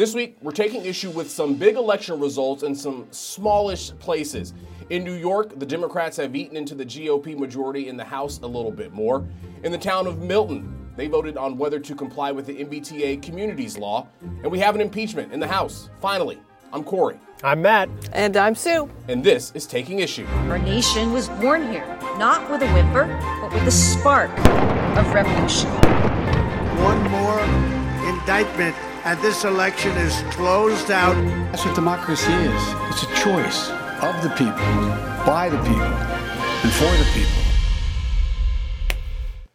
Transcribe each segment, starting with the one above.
This week, we're taking issue with some big election results in some smallish places. In New York, the Democrats have eaten into the GOP majority in the House a little bit more. In the town of Milton, they voted on whether to comply with the MBTA communities law. And we have an impeachment in the House. Finally, I'm Corey. I'm Matt. And I'm Sue. And this is Taking Issue. Our nation was born here, not with a whimper, but with a spark of revolution. One more indictment and this election is closed out. That's what democracy is. It's a choice of the people, by the people, and for the people.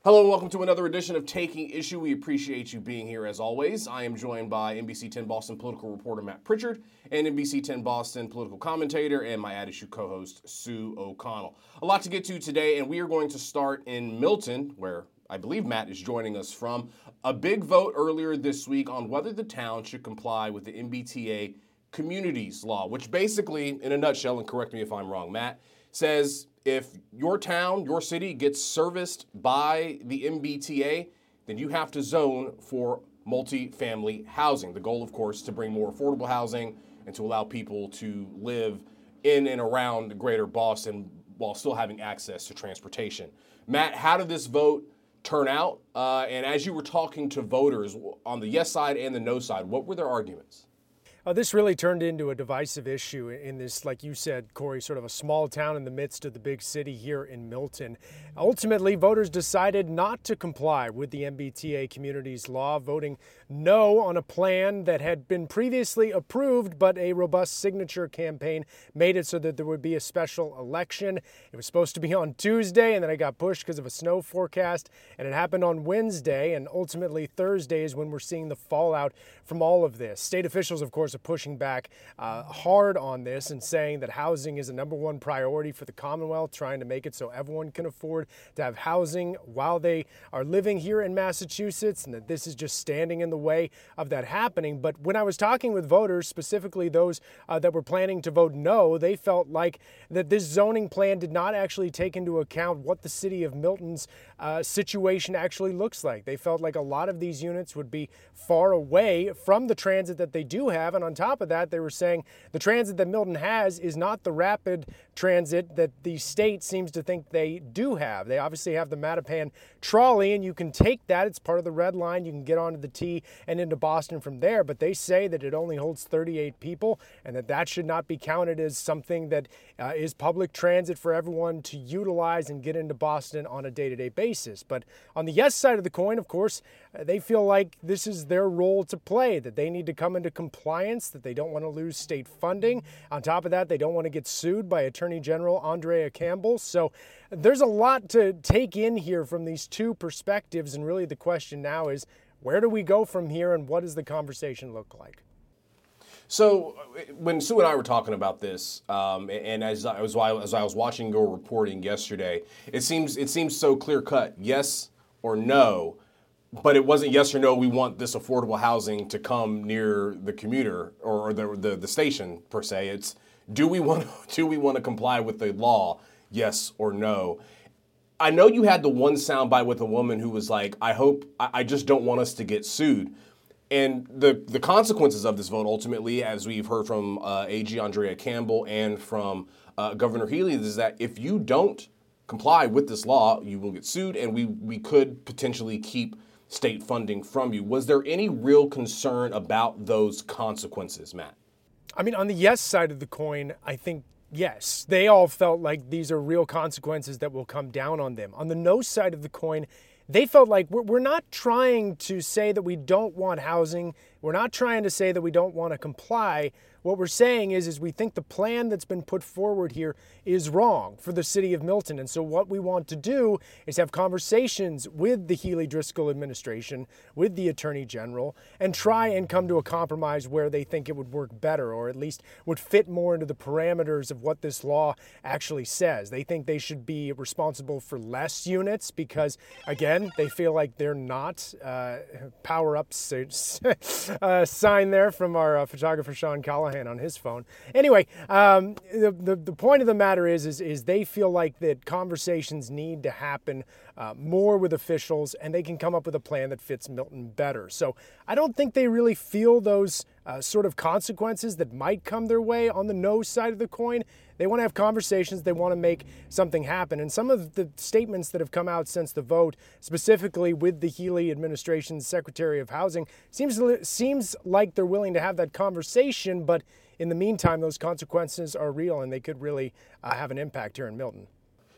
Hello and welcome to another edition of Taking Issue. We appreciate you being here as always. I am joined by NBC 10 Boston political reporter Matt Pritchard and NBC 10 Boston political commentator and my At Issue co host Sue O'Connell. A lot to get to today, and we are going to start in Milton, where I believe Matt is joining us from, a big vote earlier this week on whether the town should comply with the MBTA communities law, which basically, in a nutshell, and correct me if I'm wrong, Matt, says if your town, your city gets serviced by the MBTA, then you have to zone for multi-family housing. The goal, of course, to bring more affordable housing and to allow people to live in and around greater Boston while still having access to transportation. Matt, how did this vote turnout. Uh, and as you were talking to voters on the yes side and the no side, what were their arguments? Uh, this really turned into a divisive issue in this, like you said, Corey, sort of a small town in the midst of the big city here in Milton. Ultimately, voters decided not to comply with the MBTA community's law, voting no on a plan that had been previously approved, but a robust signature campaign made it so that there would be a special election. It was supposed to be on Tuesday, and then it got pushed because of a snow forecast, and it happened on Wednesday, and ultimately Thursday is when we're seeing the fallout from all of this. State officials, of course, are pushing back uh, hard on this and saying that housing is a number one priority for the Commonwealth, trying to make it so everyone can afford to have housing while they are living here in Massachusetts, and that this is just standing in the way of that happening. But when I was talking with voters, specifically those uh, that were planning to vote no, they felt like that this zoning plan did not actually take into account what the city of Milton's uh, situation actually looks like. They felt like a lot of these units would be far away from the transit that they do have. And on top of that, they were saying the transit that Milton has is not the rapid transit that the state seems to think they do have. They obviously have the Mattapan trolley, and you can take that. It's part of the red line. You can get onto the T and into Boston from there. But they say that it only holds 38 people and that that should not be counted as something that uh, is public transit for everyone to utilize and get into Boston on a day to day basis. But on the yes side of the coin, of course, they feel like this is their role to play, that they need to come into compliance, that they don't want to lose state funding. On top of that, they don't want to get sued by Attorney General Andrea Campbell. So there's a lot to take in here from these two perspectives. And really, the question now is where do we go from here and what does the conversation look like? So when Sue and I were talking about this, um, and as I, was, as I was watching your reporting yesterday, it seems it seems so clear cut, yes or no, but it wasn't yes or no. We want this affordable housing to come near the commuter or the the, the station per se. It's do we want do we want to comply with the law, yes or no? I know you had the one soundbite with a woman who was like, "I hope I just don't want us to get sued." And the the consequences of this vote, ultimately, as we've heard from uh, AG Andrea Campbell and from uh, Governor Healey, is that if you don't comply with this law, you will get sued, and we we could potentially keep state funding from you. Was there any real concern about those consequences, Matt? I mean, on the yes side of the coin, I think yes, they all felt like these are real consequences that will come down on them. On the no side of the coin, they felt like we're, not trying to say that we don't want housing. We're not trying to say that we don't want to comply. What we're saying is, is we think the plan that's been put forward here is wrong for the city of Milton. And so what we want to do is have conversations with the Healey Driscoll administration, with the Attorney General, and try and come to a compromise where they think it would work better or at least would fit more into the parameters of what this law actually says. They think they should be responsible for less units because, again, they feel like they're not. Uh, power up uh, sign there from our uh, photographer Sean Callahan on his phone. Anyway, um, the, the, the, point of the matter is, is, is they feel like that conversations need to happen uh, more with officials and they can come up with a plan that fits Milton better. So I don't think they really feel those uh, sort of consequences that might come their way on the no side of the coin. They want to have conversations. They want to make something happen. And some of the statements that have come out since the vote, specifically with the Healey administration's Secretary of Housing, seems seems like they're willing to have that conversation. But in the meantime, those consequences are real, and they could really uh, have an impact here in Milton.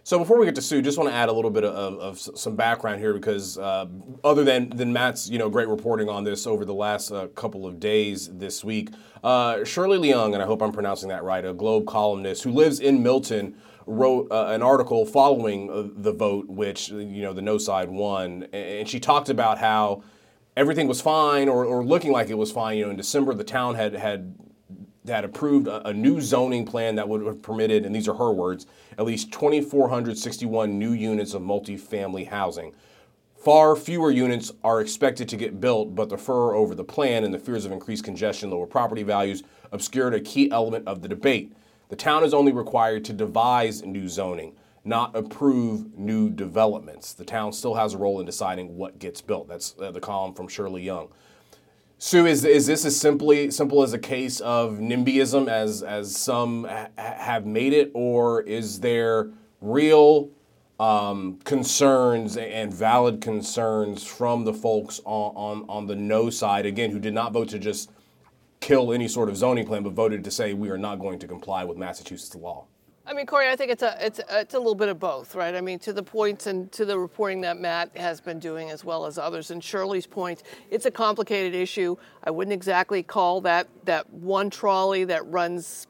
So before we get to Sue, just want to add a little bit of, of some background here because uh, other than than Matt's you know great reporting on this over the last uh, couple of days this week, uh, Shirley Leung, and I hope I'm pronouncing that right, a Globe columnist who lives in Milton, wrote uh, an article following uh, the vote, which you know the no side won, and she talked about how everything was fine or, or looking like it was fine. You know, in December the town had had that approved a, a, new zoning plan that would have permitted, and these are her words, at least 2,461 new units of multifamily housing. Far fewer units are expected to get built, but the furor over the plan and the fears of increased congestion, lower property values obscured a key element of the debate. The town is only required to devise new zoning, not approve new developments. The town still has a role in deciding what gets built. That's uh, the column from Shirley Leung. Sue, is is this as simply simple as a case of NIMBYism as as some ha- have made it, or is there real um, concerns and valid concerns from the folks on, on on the no side again, who did not vote to just kill any sort of zoning plan, but voted to say we are not going to comply with Massachusetts law? I mean, Corey, I think it's a it's it's a little bit of both, right? I mean, to the points and to the reporting that Matt has been doing as well as others, and Shirley's point, it's a complicated issue. I wouldn't exactly call that that one trolley that runs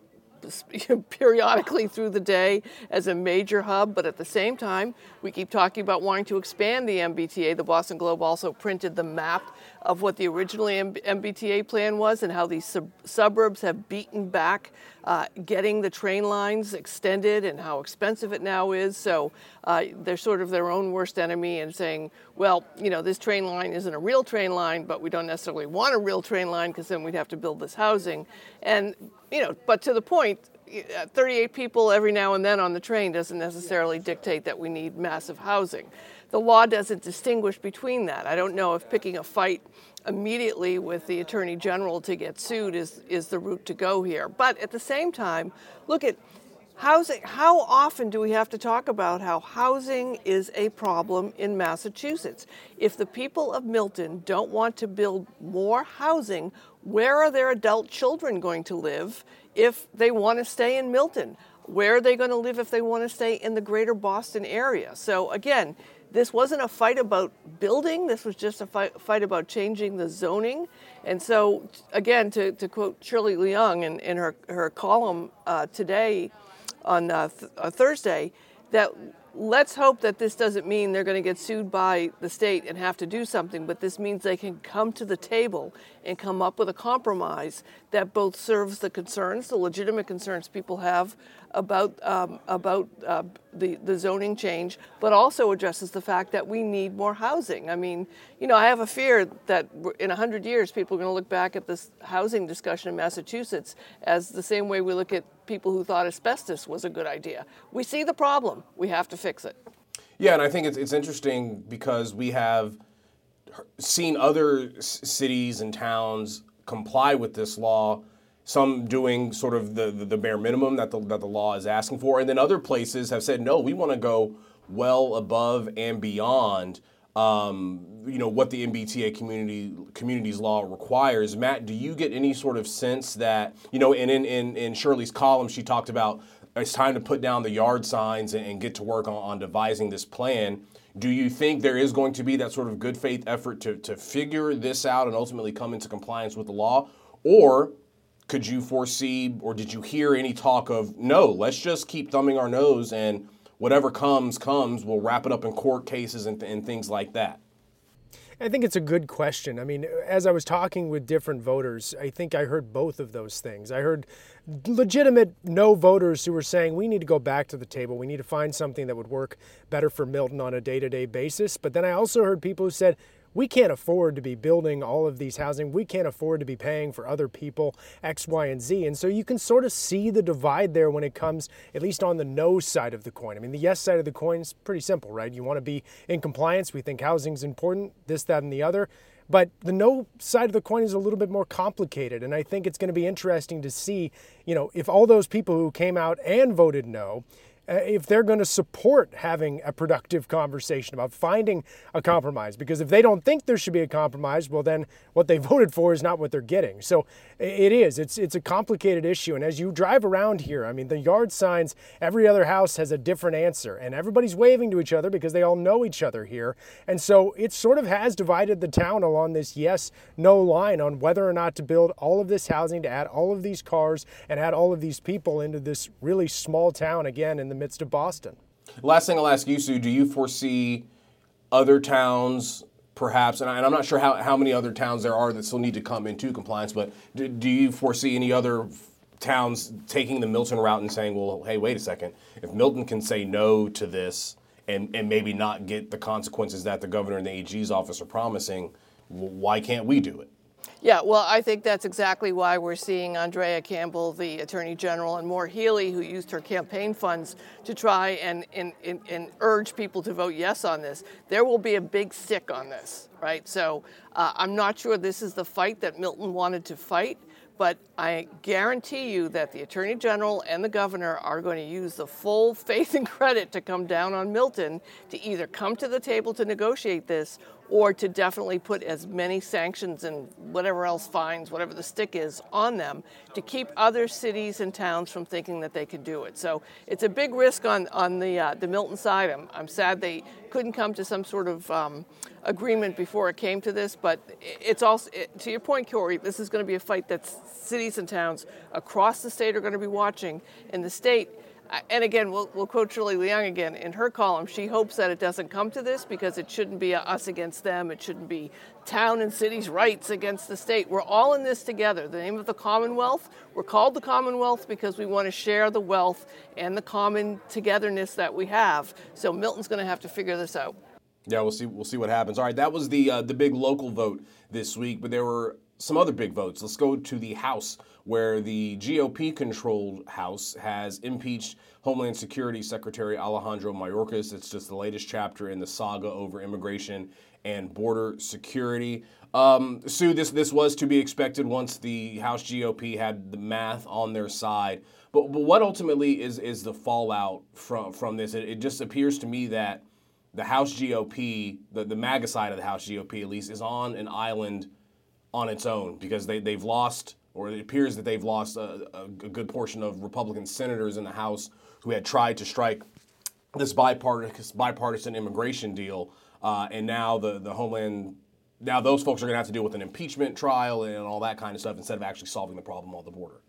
periodically through the day as a major hub, but at the same time, we keep talking about wanting to expand the MBTA. The Boston Globe also printed the map of what the original MBTA plan was and how these sub- suburbs have beaten back uh, getting the train lines extended and how expensive it now is. So uh, they're sort of their own worst enemy and saying, well, you know, this train line isn't a real train line, but we don't necessarily want a real train line because then we'd have to build this housing. And, you know, but to the uh, 38 people every now and then on the train doesn't necessarily dictate that we need massive housing. The law doesn't distinguish between that. I don't know if picking a fight immediately with the attorney general to get sued is, is the route to go here. But at the same time, look at housing. How often do we have to talk about how housing is a problem in Massachusetts? If the people of Milton don't want to build more housing, where are their adult children going to live if they want to stay in Milton? Where are they going to live if they want to stay in the greater Boston area? So, again, this wasn't a fight about building, this was just a fight, fight about changing the zoning. And so, again, to, to quote Shirley Leung in, in her, her column uh, today on uh, th- uh, Thursday, that let's hope that this doesn't mean they're going to get sued by the state and have to do something, but this means they can come to the table and come up with a compromise that both serves the concerns, the legitimate concerns people have about um, about uh, the the zoning change, but also addresses the fact that we need more housing. I mean, you know, I have a fear that in hundred years, people are going to look back at this housing discussion in Massachusetts as the same way we look at people who thought asbestos was a good idea. We see the problem. We have to fix it. Yeah, and I think it's it's interesting because we have seen other cities and towns comply with this law some doing sort of the, the, the, bare minimum that the, that the law is asking for. And then other places have said, no, we want to go well above and beyond. Um, you know what the MBTA community communities law requires. Matt, do you get any sort of sense that you know? And in in, in Shirley's column, she talked about it's time to put down the yard signs and, and get to work on, on devising this plan. Do you think there is going to be that sort of good faith effort to, to figure this out and ultimately come into compliance with the law? Or could you foresee or did you hear any talk of no, let's just keep thumbing our nose and whatever comes, comes, we'll wrap it up in court cases and, and things like that? I think it's a good question. I mean, as I was talking with different voters, I think I heard both of those things. I heard legitimate no voters who were saying we need to go back to the table. We need to find something that would work better for Milton on a day to day basis. But then I also heard people who said, we can't afford to be building all of these housing. We can't afford to be paying for other people X, Y, and Z. And so you can sort of see the divide there when it comes, at least on the no side of the coin. I mean, the yes side of the coin is pretty simple, right? You want to be in compliance. We think housing is important, this, that, and the other. But the no side of the coin is a little bit more complicated. And I think it's going to be interesting to see, you know, if all those people who came out and voted no, Uh, if they're going to support having a productive conversation about finding a compromise. Because if they don't think there should be a compromise, well, then what they voted for is not what they're getting. So it is. It's it's a complicated issue. And as you drive around here, I mean, the yard signs, every other house has a different answer, and everybody's waving to each other because they all know each other here. And so it sort of has divided the town along this yes no line on whether or not to build all of this housing, to add all of these cars, and add all of these people into this really small town again in the midst of Boston. Last thing I'll ask you, Sue, do you foresee other towns perhaps, and, I, am not sure how, how many other towns there are that still need to come into compliance, but do, do you foresee any other towns taking the Milton route and saying, well, hey, wait a second, if Milton can say no to this and, and maybe not get the consequences that the governor and the AG's office are promising, why can't we do it? Yeah, well, I think that's exactly why we're seeing Andrea Campbell, the Attorney General, and Maura Healey, who used her campaign funds to try and, and, and, and, urge people to vote yes on this. There will be a big stick on this, right? So uh, I'm not sure this is the fight that Milton wanted to fight. But I guarantee you that the Attorney General and the Governor are going to use the full faith and credit to come down on Milton to either come to the table to negotiate this or to definitely put as many sanctions and whatever else fines, whatever the stick is, on them to keep other cities and towns from thinking that they can do it. So it's a big risk on, on the, uh, the Milton side. I'm, I'm sad they couldn't come to some sort of um, agreement before it came to this. But it's also, it, to your point, Corey, this is going to be a fight that cities and towns across the state are going to be watching. And the state, and again, we'll, we'll quote Shirley Leung again in her column. She hopes that it doesn't come to this because it shouldn't be us against them. It shouldn't be town and cities' rights against the state. We're all in this together. The name of the Commonwealth, we're called the Commonwealth because we want to share the wealth and the common togetherness that we have. So Milton's going to have to figure this out. Yeah, we'll see. We'll see what happens. All right, that was the uh, the big local vote this week, but there were some other big votes. Let's go to the House, where the GOP-controlled House has impeached Homeland Security Secretary Alejandro Mayorkas. It's just the latest chapter in the saga over immigration and border security. Um, Sue, this this was to be expected once the House GOP had the math on their side. But, but what ultimately is is the fallout from from this? It, it just appears to me that the House GOP, the, the MAGA side of the House GOP at least, is on an island on its own because they, they've lost, or it appears that they've lost a, a, good portion of Republican senators in the House who had tried to strike this bipartisan, bipartisan immigration deal. Uh, and now the, the Homeland, now those folks are going to have to deal with an impeachment trial and all that kind of stuff instead of actually solving the problem on the border.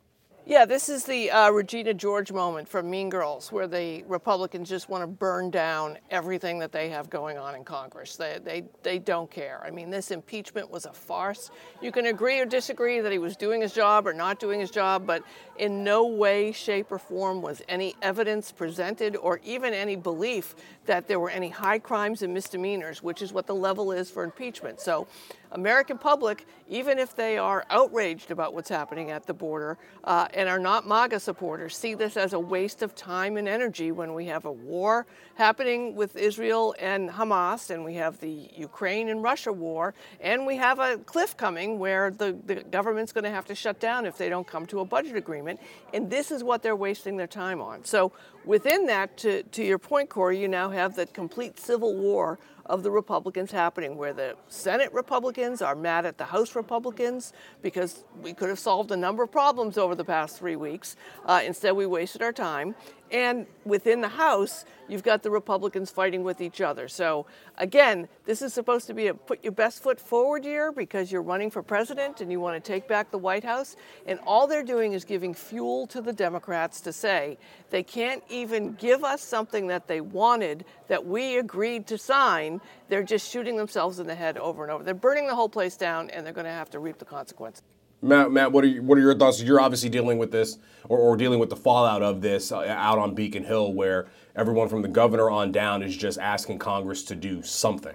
Yeah, this is the uh, Regina George moment from Mean Girls, where the Republicans just want to burn down everything that they have going on in Congress. They, they, they don't care. I mean, this impeachment was a farce. You can agree or disagree that he was doing his job or not doing his job, but in no way, shape, or form was any evidence presented or even any belief that there were any high crimes and misdemeanors, which is what the level is for impeachment. So American public, even if they are outraged about what's happening at the border uh, and are not MAGA supporters, see this as a waste of time and energy when we have a war happening with Israel and Hamas, and we have the Ukraine and Russia war, and we have a cliff coming where the, the government's going to have to shut down if they don't come to a budget agreement. And this is what they're wasting their time on. So, within that, to, to your point, Corey, you now have the complete civil war of the Republicans happening, where the Senate Republicans are mad at the House Republicans because we could have solved a number of problems over the past three weeks. Uh, instead, we wasted our time. And within the House, you've got the Republicans fighting with each other. So, again, this is supposed to be a put your best foot forward year because you're running for president and you want to take back the White House. And all they're doing is giving fuel to the Democrats to say they can't even give us something that they wanted that we agreed to sign. They're just shooting themselves in the head over and over. They're burning the whole place down and they're going to have to reap the consequences. Matt, Matt, what are you, what are your thoughts? You're obviously dealing with this, or, or dealing with the fallout of this uh, out on Beacon Hill, where everyone from the governor on down is just asking Congress to do something.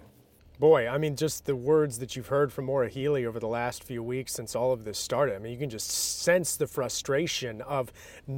Boy, I mean, just the words that you've heard from Maura Healey over the last few weeks since all of this started. I mean, you can just sense the frustration of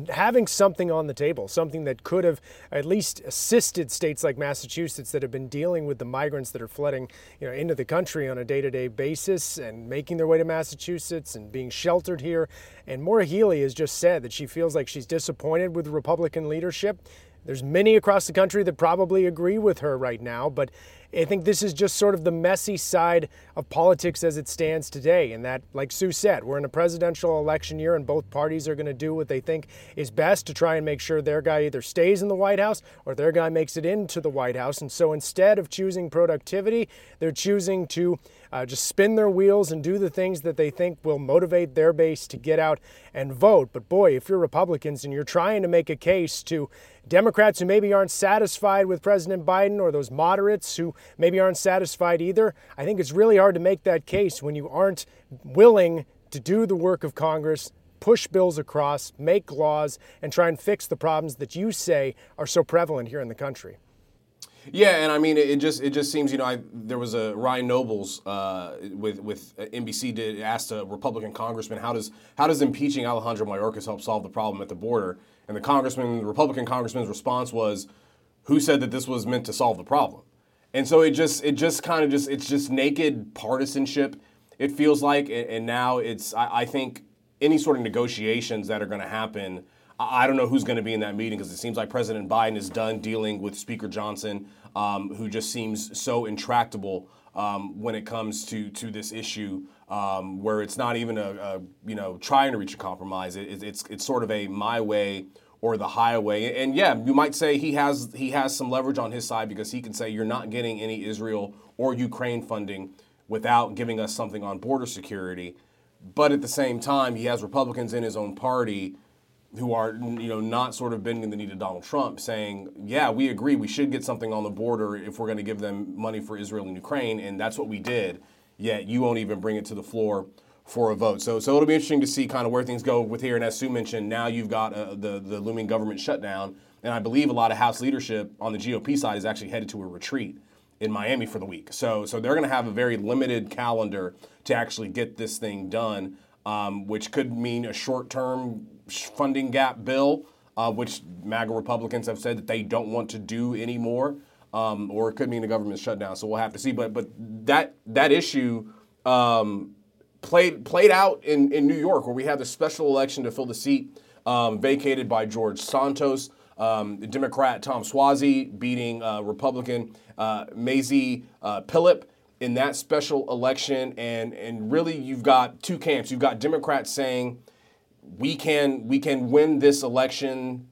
having something on the table, something that could have at least assisted states like Massachusetts that have been dealing with the migrants that are flooding, you know, into the country on a day-to-day basis and making their way to Massachusetts and being sheltered here. And Maura Healey has just said that she feels like she's disappointed with Republican leadership. There's many across the country that probably agree with her right now, but I think this is just sort of the messy side of politics as it stands today. And that, like Sue said, we're in a presidential election year and both parties are going to do what they think is best to try and make sure their guy either stays in the White House or their guy makes it into the White House. And so instead of choosing productivity, they're choosing to uh, just spin their wheels and do the things that they think will motivate their base to get out and vote. But boy, if you're Republicans and you're trying to make a case to Democrats who maybe aren't satisfied with President Biden or those moderates who maybe aren't satisfied either, I think it's really hard to make that case when you aren't willing to do the work of Congress, push bills across, make laws, and try and fix the problems that you say are so prevalent here in the country. Yeah, and I mean, it just it just seems you know I, there was a Ryan Nobles uh, with with NBC did asked a Republican congressman how does how does impeaching Alejandro Mayorkas help solve the problem at the border, and the congressman, the Republican congressman's response was, "Who said that this was meant to solve the problem?" And so it just it just kind of just it's just naked partisanship. It feels like, and now it's I, I think any sort of negotiations that are going to happen I don't know who's going to be in that meeting because it seems like President Biden is done dealing with Speaker Johnson, um, who just seems so intractable um, when it comes to to this issue, um, where it's not even a, a, you know trying to reach a compromise. It, it's it's sort of a my way or the highway. And yeah, you might say he has he has some leverage on his side because he can say you're not getting any Israel or Ukraine funding without giving us something on border security. But at the same time, he has Republicans in his own party who are you know not sort of bending the knee to Donald Trump, saying, "Yeah, we agree, we should get something on the border if we're going to give them money for Israel and Ukraine, and that's what we did." Yet you won't even bring it to the floor for a vote. So, so it'll be interesting to see kind of where things go with here. And as Sue mentioned, now you've got uh, the the looming government shutdown, and I believe a lot of House leadership on the GOP side is actually headed to a retreat in Miami for the week. So, so they're going to have a very limited calendar to actually get this thing done, um, which could mean a short term funding gap bill, uh, which MAGA Republicans have said that they don't want to do anymore, um, or it could mean the government shutdown. So we'll have to see. But but that that issue um, played played out in, in New York, where we had the special election to fill the seat um, vacated by George Santos. Um, Democrat Tom Suozzi beating uh, Republican uh, Mazi uh, Pilip in that special election, and and really you've got two camps. You've got Democrats saying we can we can win this election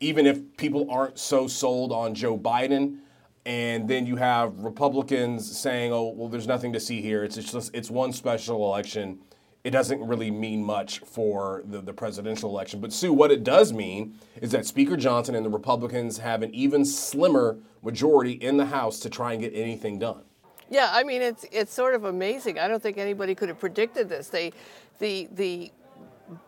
even if people aren't so sold on Joe Biden. And then you have Republicans saying, "Oh, well, there's nothing to see here. It's just it's one special election. It doesn't really mean much for the, the presidential election." But Sue, what it does mean is that Speaker Johnson and the Republicans have an even slimmer majority in the House to try and get anything done. Yeah, I mean it's it's sort of amazing. I don't think anybody could have predicted this. They, the the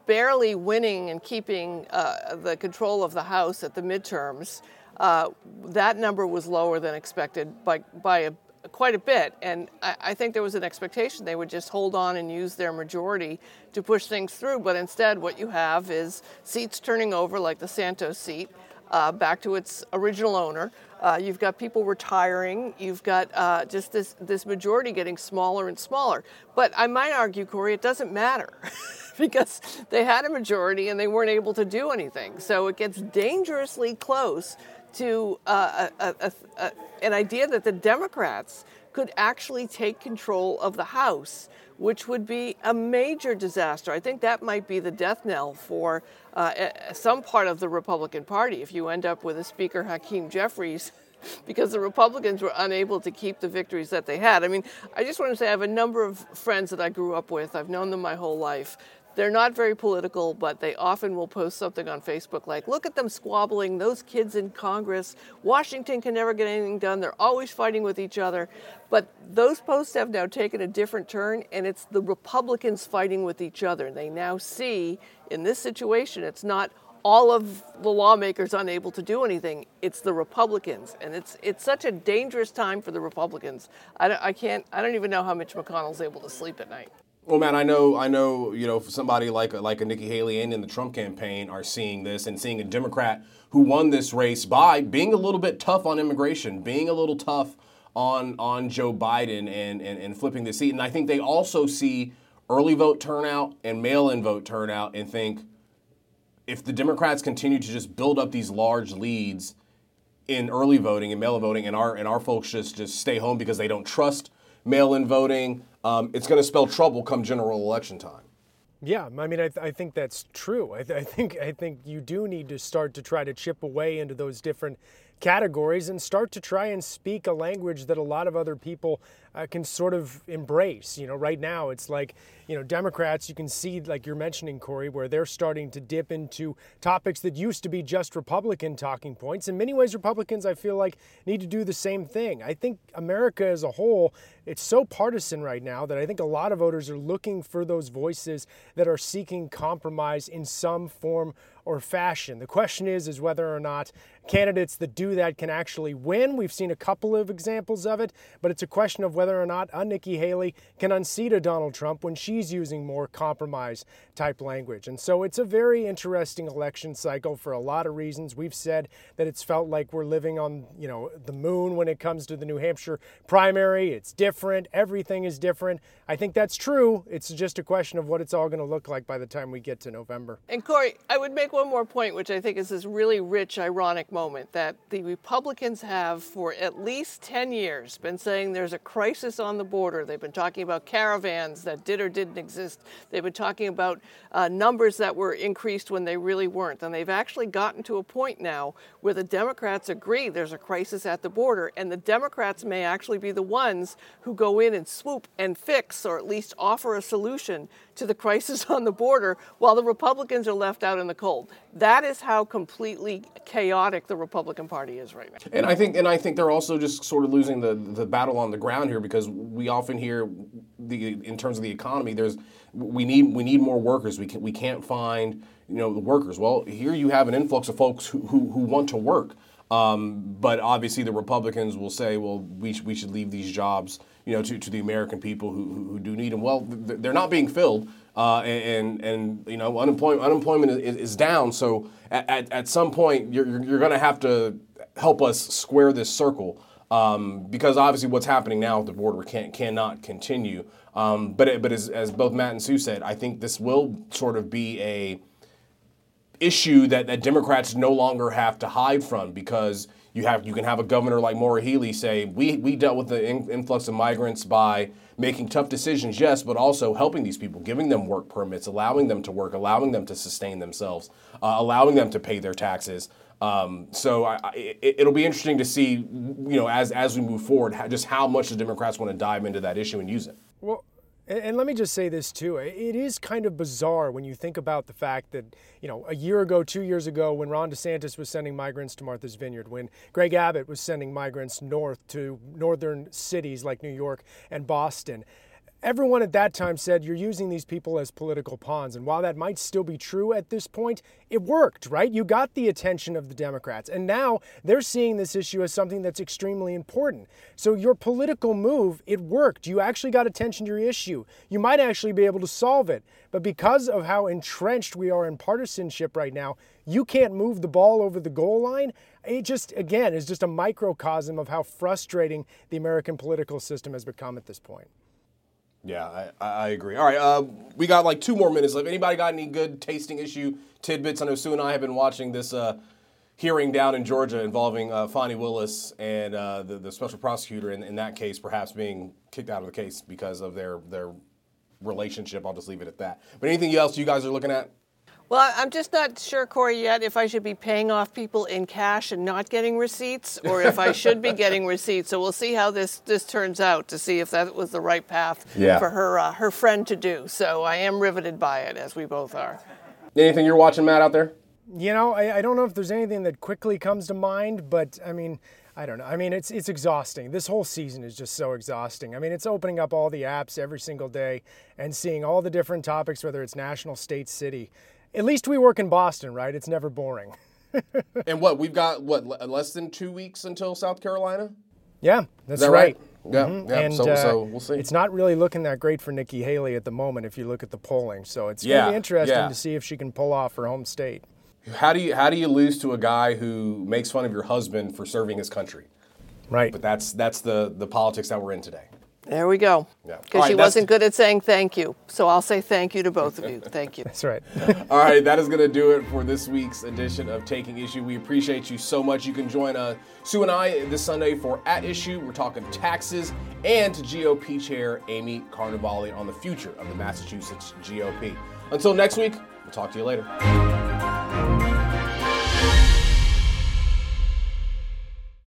barely winning and keeping uh, the control of the House at the midterms, uh, that number was lower than expected by, by a, quite a bit. And I, I, think there was an expectation they would just hold on and use their majority to push things through. But instead, what you have is seats turning over, like the Santos seat, uh, back to its original owner. Uh, you've got people retiring. You've got uh, just this, this majority getting smaller and smaller. But I might argue, Corey, it doesn't matter because they had a majority and they weren't able to do anything. So it gets dangerously close to uh, a, a, a, an idea that the Democrats could actually take control of the House, which would be a major disaster. I think that might be the death knell for uh, some part of the Republican Party if you end up with a Speaker Hakeem Jeffries. because the Republicans were unable to keep the victories that they had. I mean, I just want to say I have a number of friends that I grew up with. I've known them my whole life they're not very political, but they often will post something on Facebook like, look at them squabbling, those kids in Congress. Washington can never get anything done. They're always fighting with each other. But those posts have now taken a different turn, and it's the Republicans fighting with each other. They now see in this situation, it's not all of the lawmakers unable to do anything. It's the Republicans, and it's it's such a dangerous time for the Republicans. I, I can't. I don't even know how Mitch McConnell's able to sleep at night. Well, man, I know, I know, you know, somebody like a, like a Nikki Haley and in the Trump campaign are seeing this and seeing a Democrat who won this race by being a little bit tough on immigration, being a little tough on on Joe Biden and, and, and flipping the seat. And I think they also see early vote turnout and mail-in vote turnout and think if the Democrats continue to just build up these large leads in early voting and mail-in voting, and our and our folks just just stay home because they don't trust mail-in voting, um, it's going to spell trouble come general election time. Yeah, I mean, I, th- I think that's true. I, th- I think I think you do need to start to try to chip away into those different categories and start to try and speak a language that a lot of other people uh, can sort of embrace. You know, right now it's like, you know, Democrats, you can see, like you're mentioning, Corey, where they're starting to dip into topics that used to be just Republican talking points. In many ways, Republicans, I feel like, need to do the same thing. I think America as a whole, it's so partisan right now that I think a lot of voters are looking for those voices that are seeking compromise in some form or fashion. The question is is whether or not candidates that do that can actually win. We've seen a couple of examples of it, but it's a question of whether or not a Nikki Haley can unseat a Donald Trump when she's using more compromise type language. And so it's a very interesting election cycle for a lot of reasons. We've said that it's felt like we're living on, you know, the moon when it comes to the New Hampshire primary. It's different, everything is different. I think that's true. It's just a question of what it's all going to look like by the time we get to November. And Corey, I would make one more point, which I think is this really rich, ironic moment that the Republicans have for at least 10 years been saying there's a crisis on the border. They've been talking about caravans that did or didn't exist. They've been talking about uh, numbers that were increased when they really weren't. And they've actually gotten to a point now where the Democrats agree there's a crisis at the border. And the Democrats may actually be the ones who go in and swoop and fix or at least offer a solution to the crisis on the border while the Republicans are left out in the cold. That is how completely chaotic the Republican Party is right now. And I think and I think they're also just sort of losing the the battle on the ground here because we often hear the in terms of the economy there's we need we need more workers. We can we can't find you know the workers. Well, here you have an influx of folks who who, who want to work. Um, but obviously, the Republicans will say, "Well, we, sh- we should leave these jobs, you know, to, to the American people who, who, who do need them." Well, th- they're not being filled, uh, and, and, you know, unemployment unemployment is, is down. So at, at, at some point, you're you're, you're going to have to help us square this circle um, because obviously, what's happening now at the border can cannot continue. Um, but it, but as, as both Matt and Sue said, I think this will sort of be a issue that, that Democrats no longer have to hide from because you have you can have a governor like Maura Healey say we we dealt with the in, influx of migrants by making tough decisions, yes, but also helping these people, giving them work permits, allowing them to work, allowing them to sustain themselves, uh, allowing them to pay their taxes. Um, so I, I, it, will be interesting to see, you know, as as we move forward, how, just how much the Democrats want to dive into that issue and use it. Well, and let me just say this too. It is kind of bizarre when you think about the fact that, you know, a year ago, two years ago, when Ron DeSantis was sending migrants to Martha's Vineyard, when Greg Abbott was sending migrants north to northern cities like New York and Boston, Everyone at that time said you're using these people as political pawns. And while that might still be true at this point, it worked, right? You got the attention of the Democrats. And now they're seeing this issue as something that's extremely important. So your political move, it worked. You actually got attention to your issue. You might actually be able to solve it. But because of how entrenched we are in partisanship right now, you can't move the ball over the goal line. It just, again, is just a microcosm of how frustrating the American political system has become at this point. Yeah, I, I agree. All right, uh, we got like two more minutes left. Anybody got any good tasting issue tidbits? I know Sue and I have been watching this uh, hearing down in Georgia involving uh, Fani Willis and uh, the, the special prosecutor in, in that case perhaps being kicked out of the case because of their, their relationship. I'll just leave it at that. But anything else you guys are looking at? Well, I'm just not sure, Corey, yet if I should be paying off people in cash and not getting receipts, or if I should be getting receipts. So we'll see how this this turns out to see if that was the right path yeah. for her uh, her friend to do. So I am riveted by it, as we both are. Anything you're watching, Matt, out there? You know, I, I don't know if there's anything that quickly comes to mind, but I mean. I don't know. I mean, it's it's exhausting. This whole season is just so exhausting. I mean, it's opening up all the apps every single day and seeing all the different topics, whether it's national, state, city At least we work in Boston, right? It's never boring. and what we've got what less than two weeks until South Carolina. Yeah, that's that right. right? Yeah, mm-hmm. yeah. And, so, uh, so, we'll see. It's not really looking that great for Nikki Haley at the moment if you look at the polling. So it's yeah, be interesting yeah. to see if she can pull off her home state. How do you how do you lose to a guy who makes fun of your husband for serving his country? Right. But that's that's the the politics that we're in today. There we go. Yeah. Because All she wasn't good at saying thank you. So I'll say thank you to both of you. Thank you. That's right. All right, that is going to do it for this week's edition of Taking Issue. We appreciate you so much. You can join uh, Sue and I this Sunday for At Issue. We're talking taxes and to GOP Chair Amy Carnevale on the future of the Massachusetts GOP. Until next week, we'll talk to you later.